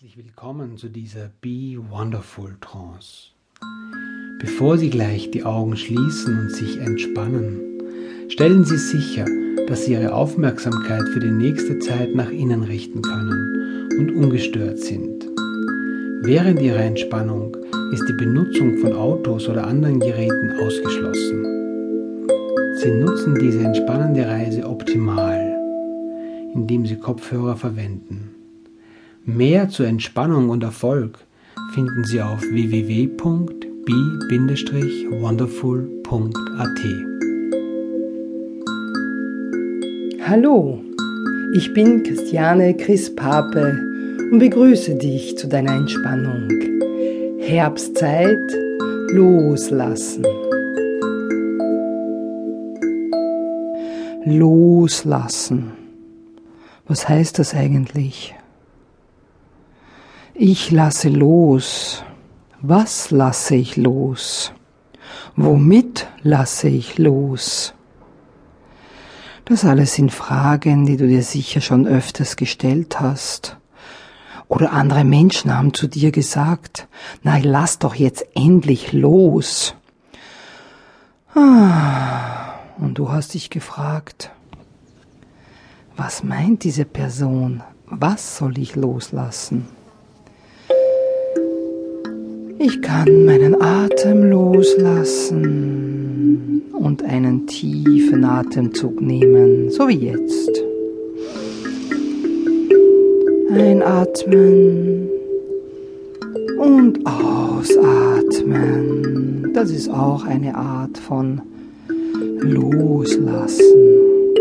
Herzlich willkommen zu dieser Be Wonderful Trance. Bevor Sie gleich die Augen schließen und sich entspannen, stellen Sie sicher, dass Sie Ihre Aufmerksamkeit für die nächste Zeit nach innen richten können und ungestört sind. Während Ihrer Entspannung ist die Benutzung von Autos oder anderen Geräten ausgeschlossen. Sie nutzen diese entspannende Reise optimal, indem Sie Kopfhörer verwenden. Mehr zur Entspannung und Erfolg finden Sie auf www.be-wonderful.at. Hallo, ich bin Christiane Chris Pape und begrüße dich zu deiner Entspannung. Herbstzeit loslassen. Loslassen. Was heißt das eigentlich? Ich lasse los. Was lasse ich los? Womit lasse ich los? Das alles sind Fragen, die du dir sicher schon öfters gestellt hast. Oder andere Menschen haben zu dir gesagt, na lass doch jetzt endlich los. Ah, und du hast dich gefragt, was meint diese Person? Was soll ich loslassen? Ich kann meinen Atem loslassen und einen tiefen Atemzug nehmen, so wie jetzt. Einatmen und ausatmen. Das ist auch eine Art von Loslassen.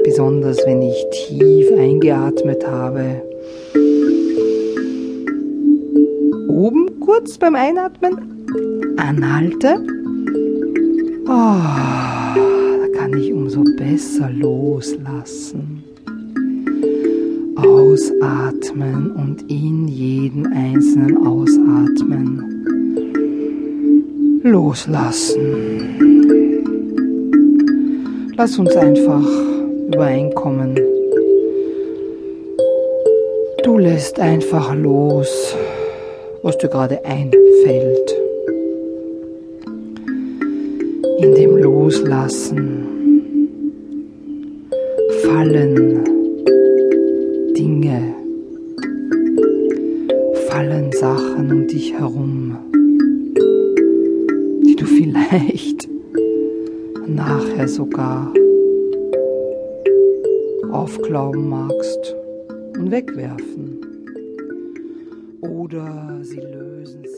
Besonders wenn ich tief eingeatmet habe oben kurz beim Einatmen. Anhalte. Oh, da kann ich umso besser loslassen. Ausatmen und in jeden einzelnen Ausatmen loslassen. Lass uns einfach übereinkommen. Du lässt einfach los was dir gerade einfällt. In dem Loslassen. Fallen Dinge, fallen Sachen um dich herum, die du vielleicht nachher sogar aufglauben magst und wegwerfen oder sie lösen sich.